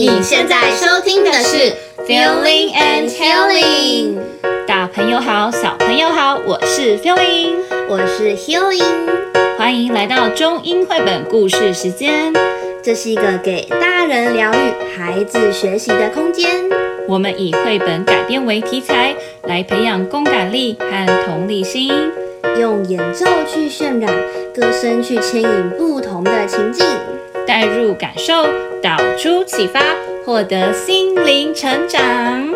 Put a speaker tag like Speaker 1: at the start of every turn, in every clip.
Speaker 1: 你现在收听的是 Feeling and Healing。
Speaker 2: 大朋友好，小朋友好，我是 Feeling，
Speaker 1: 我是 Healing，
Speaker 2: 欢迎来到中英绘本故事时间。
Speaker 1: 这是一个给大人疗愈、孩子学习的空间。
Speaker 2: 我们以绘本改编为题材，来培养共感力和同理心，
Speaker 1: 用演奏去渲染，歌声去牵引不同的情境，
Speaker 2: 带入感受，导出启发，获得心灵成长。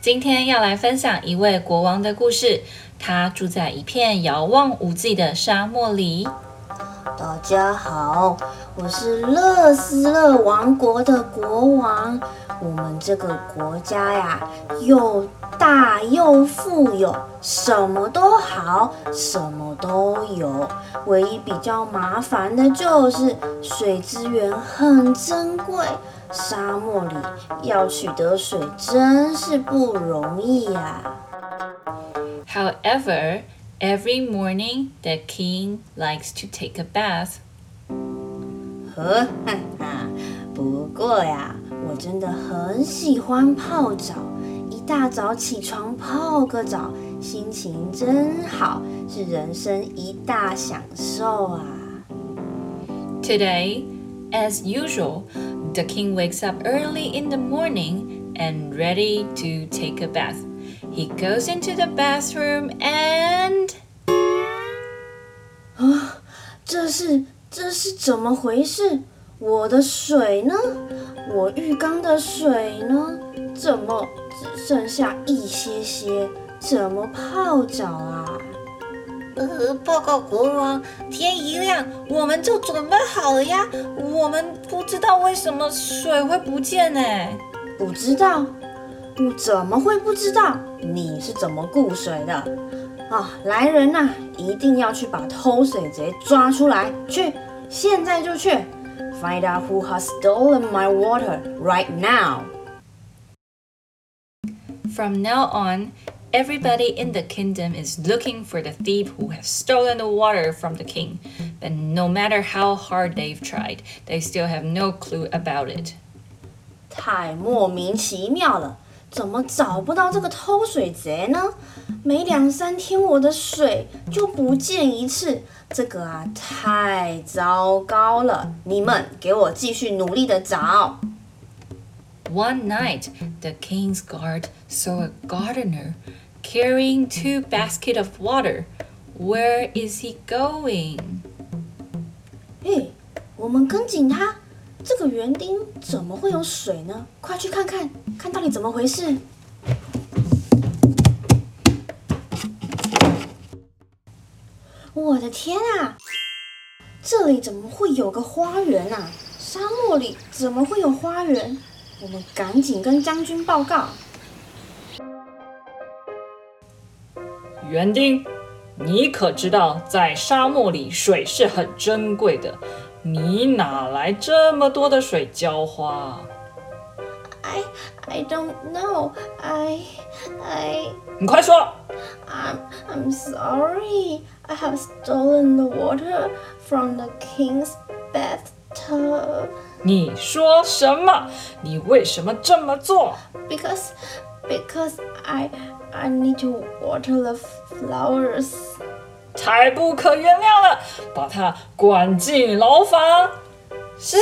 Speaker 2: 今天要来分享一位国王的故事。他住在一片遥望无际的沙漠里。
Speaker 1: 大家好，我是乐斯乐王国的国王。我们这个国家呀，又大又富有，什么都好，什么都有。唯一比较麻烦的就是水资源很珍贵，沙漠里要取得水真是不容易呀。
Speaker 2: However, every morning the king likes to take a bath.
Speaker 1: 呵哈哈，不过呀。我真的很喜欢泡澡，一大早起床泡个澡，心情真好，是人生一大享受啊。
Speaker 2: Today, as usual, the king wakes up early in the morning and ready to take a bath. He goes into the bathroom and
Speaker 1: 啊，这是这是怎么回事？我的水呢？我浴缸的水呢？怎么只剩下一些些？怎么泡澡啊？
Speaker 3: 呃，报告国王，天一亮我们就准备好了呀。我们不知道为什么水会不见呢？
Speaker 1: 不知道？我怎么会不知道？你是怎么顾水的？啊，来人呐，一定要去把偷水贼抓出来！去，现在就去！Find out who has stolen my water right now.
Speaker 2: From now on, everybody in the kingdom is looking for the thief who has stolen the water from the king. But no matter how hard they've tried, they still have no clue about it.
Speaker 1: 太莫名其妙了， 怎么找不到这个偷水贼呢？每两三天我的水就不见一次。这个啊，太糟糕了！你们给我继续努力的找。
Speaker 2: One night, the king's guard saw a gardener carrying two baskets of water. Where is he going?
Speaker 1: 嘿，我们跟紧他。 这个园丁怎么会有水呢？快去看看，看到底怎么回事。我的天啊！这里怎么会有个花园啊？沙漠里怎么会有花园？我们赶紧跟将军报告。
Speaker 4: 园丁，你可知道在沙漠里水是很珍贵的？你哪来这么多的水浇花？
Speaker 1: I I don't know. I I
Speaker 4: 你快说。
Speaker 1: I'm I'm sorry. I have stolen the water from the king's bathtub.
Speaker 4: 你说什么？你为什么这么做？
Speaker 1: Because because I I need to water the flowers.
Speaker 4: 太不可原谅了！把他关进牢房。
Speaker 1: 是。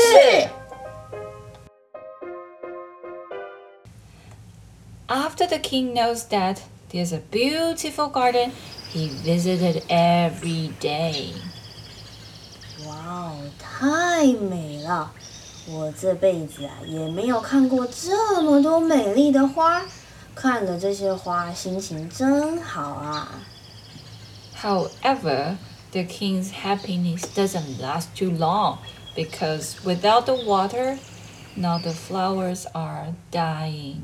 Speaker 2: After the king knows that there's a beautiful garden he visited every day.
Speaker 1: 哇哦，太美了！我这辈子啊也没有看过这么多美丽的花，看着这些花，心情真好啊。
Speaker 2: However, the king's happiness doesn't last too long because without the water, now the flowers are dying.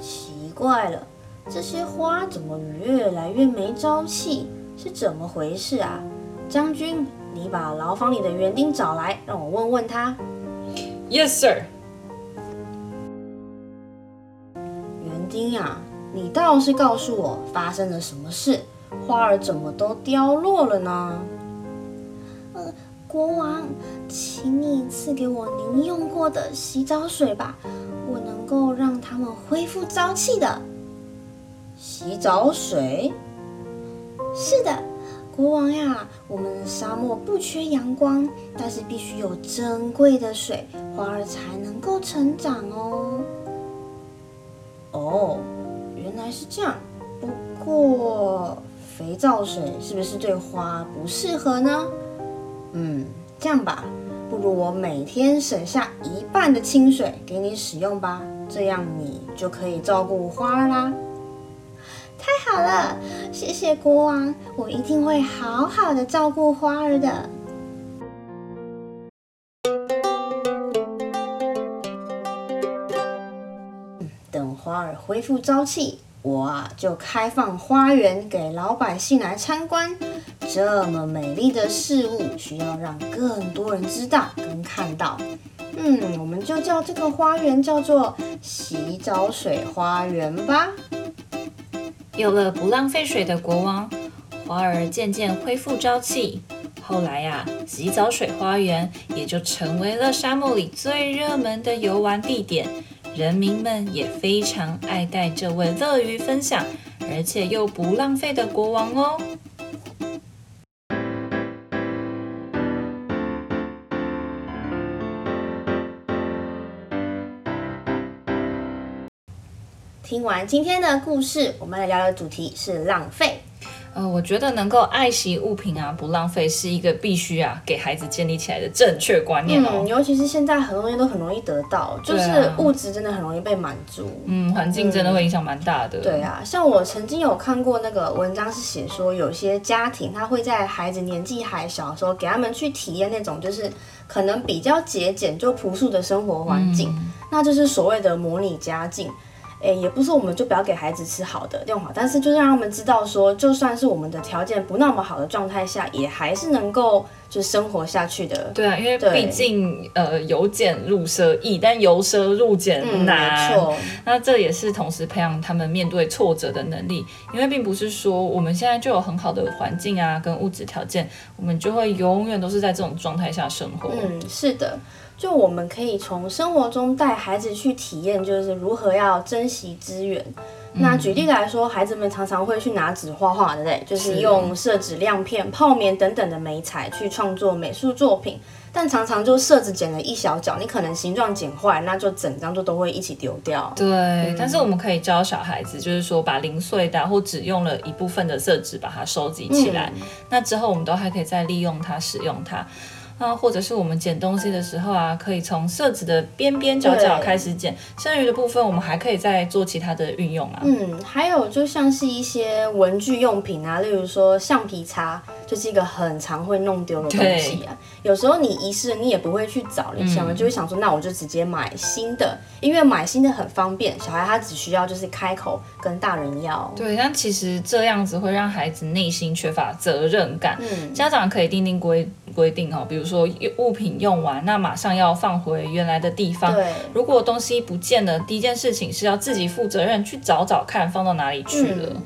Speaker 1: 奇怪了。这些花怎么越来越没朝气？是怎么回事啊？将军，你把牢房里的园丁找来，让我问问他。
Speaker 4: Yes, sir。
Speaker 1: 园丁呀，你倒是告诉我发生了什么事？花儿怎么都凋落了呢？
Speaker 3: 呃，
Speaker 1: 国王，请你赐给我您用过的洗澡水吧，我能够让他们恢复朝气的。洗澡水？是的，国王呀，我们沙漠不缺阳光，但是必须有珍贵的水，花儿才能够成长哦。哦，原来是这样。不过，肥皂水是不是对花不适合呢？嗯，这样吧，不如我每天省下一半的清水给你使用吧，这样你就可以照顾花啦。太好了，谢谢国王，我一定会好好的照顾花儿的。等花儿恢复朝气，我啊就开放花园给老百姓来参观。这么美丽的事物，需要让更多人知道跟看到。嗯，我们就叫这个花园叫做洗澡水花园吧。
Speaker 2: 有了不浪费水的国王，花儿渐渐恢复朝气。后来呀、洗澡水花园也就成为了沙漠里最热门的游玩地点。人民们也非常爱戴这位乐于分享而且又不浪费的国王哦。
Speaker 1: 听完今天的故事，我们来聊的主题是浪费。
Speaker 2: 呃，我觉得能够爱惜物品啊，不浪费是一个必须啊，给孩子建立起来的正确观念哦。
Speaker 1: 嗯，尤其是现在很多东西都很容易得到，就是物质真的很容易被满足。
Speaker 2: 嗯，环境真的会影响蛮大的。
Speaker 1: 对啊，像我曾经有看过那个文章，是写说有些家庭他会在孩子年纪还小的时候，给他们去体验那种就是可能比较节俭就朴素的生活环境，嗯，那就是所谓的模拟家境。哎，也不是我们就不要给孩子吃好的用好，但是就是让他们知道说，就算是我们的条件不那么好的状态下，也还是能够就是生活下去的。
Speaker 2: 对啊，因为毕竟呃由俭入奢易，但由奢入俭难。嗯，没错。那这也是同时培养他们面对挫折的能力，因为并不是说我们现在就有很好的环境啊跟物质条件，我们就会永远都是在这种状态下生活。
Speaker 1: 嗯，是的。就我们可以从生活中带孩子去体验，就是如何要珍惜资源。那举例来说，孩子们常常会去拿纸画画，对不对？就是用色纸、亮片、泡棉等等的媒材去创作美术作品。但常常就色纸剪了一小角，你可能形状剪坏，那就整张就都会一起丢掉。
Speaker 2: 对、嗯，但是我们可以教小孩子，就是说把零碎的或只用了一部分的色纸把它收集起来，嗯，那之后我们都还可以再利用它、使用它。啊，或者是我们剪东西的时候啊，可以从色纸的边边角角开始剪，剩余的部分我们还可以再做其他的运用啊。
Speaker 1: 嗯，还有就像是一些文具用品啊，例如说橡皮擦，就是一个很常会弄丢的东西啊。有时候你遗失了，你也不会去找，你想了就会想说，那我就直接买新的，因为买新的很方便，小孩他只需要就是开口跟大人要。
Speaker 2: 对，但其实这样子会让孩子内心缺乏责任感。嗯，家长可以定定规规定哦，比如。说物品用完，那马上要放回原来的地方。对，如果东西不见了，第一件事情是要自己负责任去找找看放到哪里去了。嗯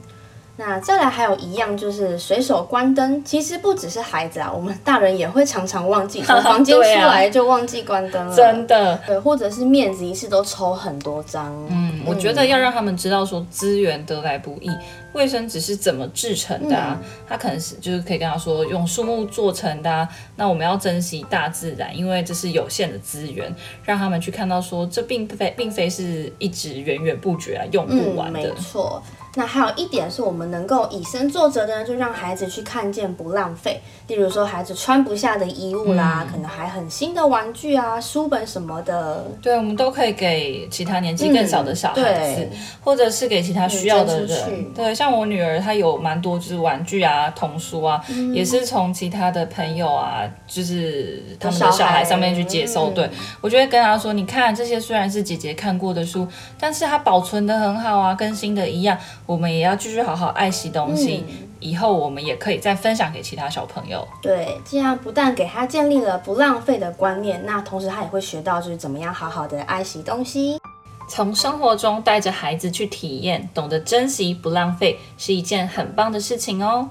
Speaker 1: 那再来还有一样就是随手关灯，其实不只是孩子啊，我们大人也会常常忘记从房间 出来就忘记关灯了，
Speaker 2: 真的。
Speaker 1: 对，或者是面子一次都抽很多张。
Speaker 2: 嗯，我觉得要让他们知道说资源得来不易，卫生纸是怎么制成的啊？他可能是就是可以跟他说用树木做成的啊。那我们要珍惜大自然，因为这是有限的资源，让他们去看到说这并非并非是一直源源不绝啊，用不完的。
Speaker 1: 没错。那还有一点是我们能够以身作则的呢，就让孩子去看见不浪费。例如说，孩子穿不下的衣物啦，嗯、可能还很新的玩具啊、书本什么的，
Speaker 2: 对，我们都可以给其他年纪更小的小孩子，嗯、或者是给其他需要的人。对，像我女儿，她有蛮多就是玩具啊、童书啊，嗯、也是从其他的朋友啊，就是他们的小孩上面去接收。对，我就会跟她说：“你看，这些虽然是姐姐看过的书，但是它保存得很好啊，跟新的一样。我们也要继续好好爱惜东西。嗯”以后我们也可以再分享给其他小朋友。
Speaker 1: 对，这样不但给他建立了不浪费的观念，那同时他也会学到就是怎么样好好的爱惜东西。
Speaker 2: 从生活中带着孩子去体验，懂得珍惜不浪费，是一件很棒的事情哦。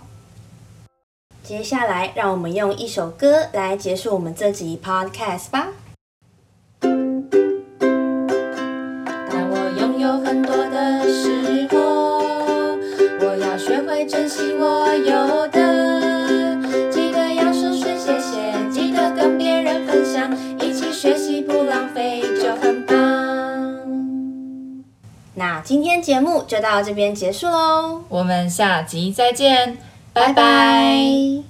Speaker 2: 接下来，让我们用一首歌来结束我们这集 Podcast 吧。当我拥有很多的时候，会珍惜我有的。记得要说声谢谢，记得跟别人分享，一起学习不浪费就很棒。那今天节目就到这边结束喽，
Speaker 1: 我们下集再见，拜拜。
Speaker 2: 拜拜。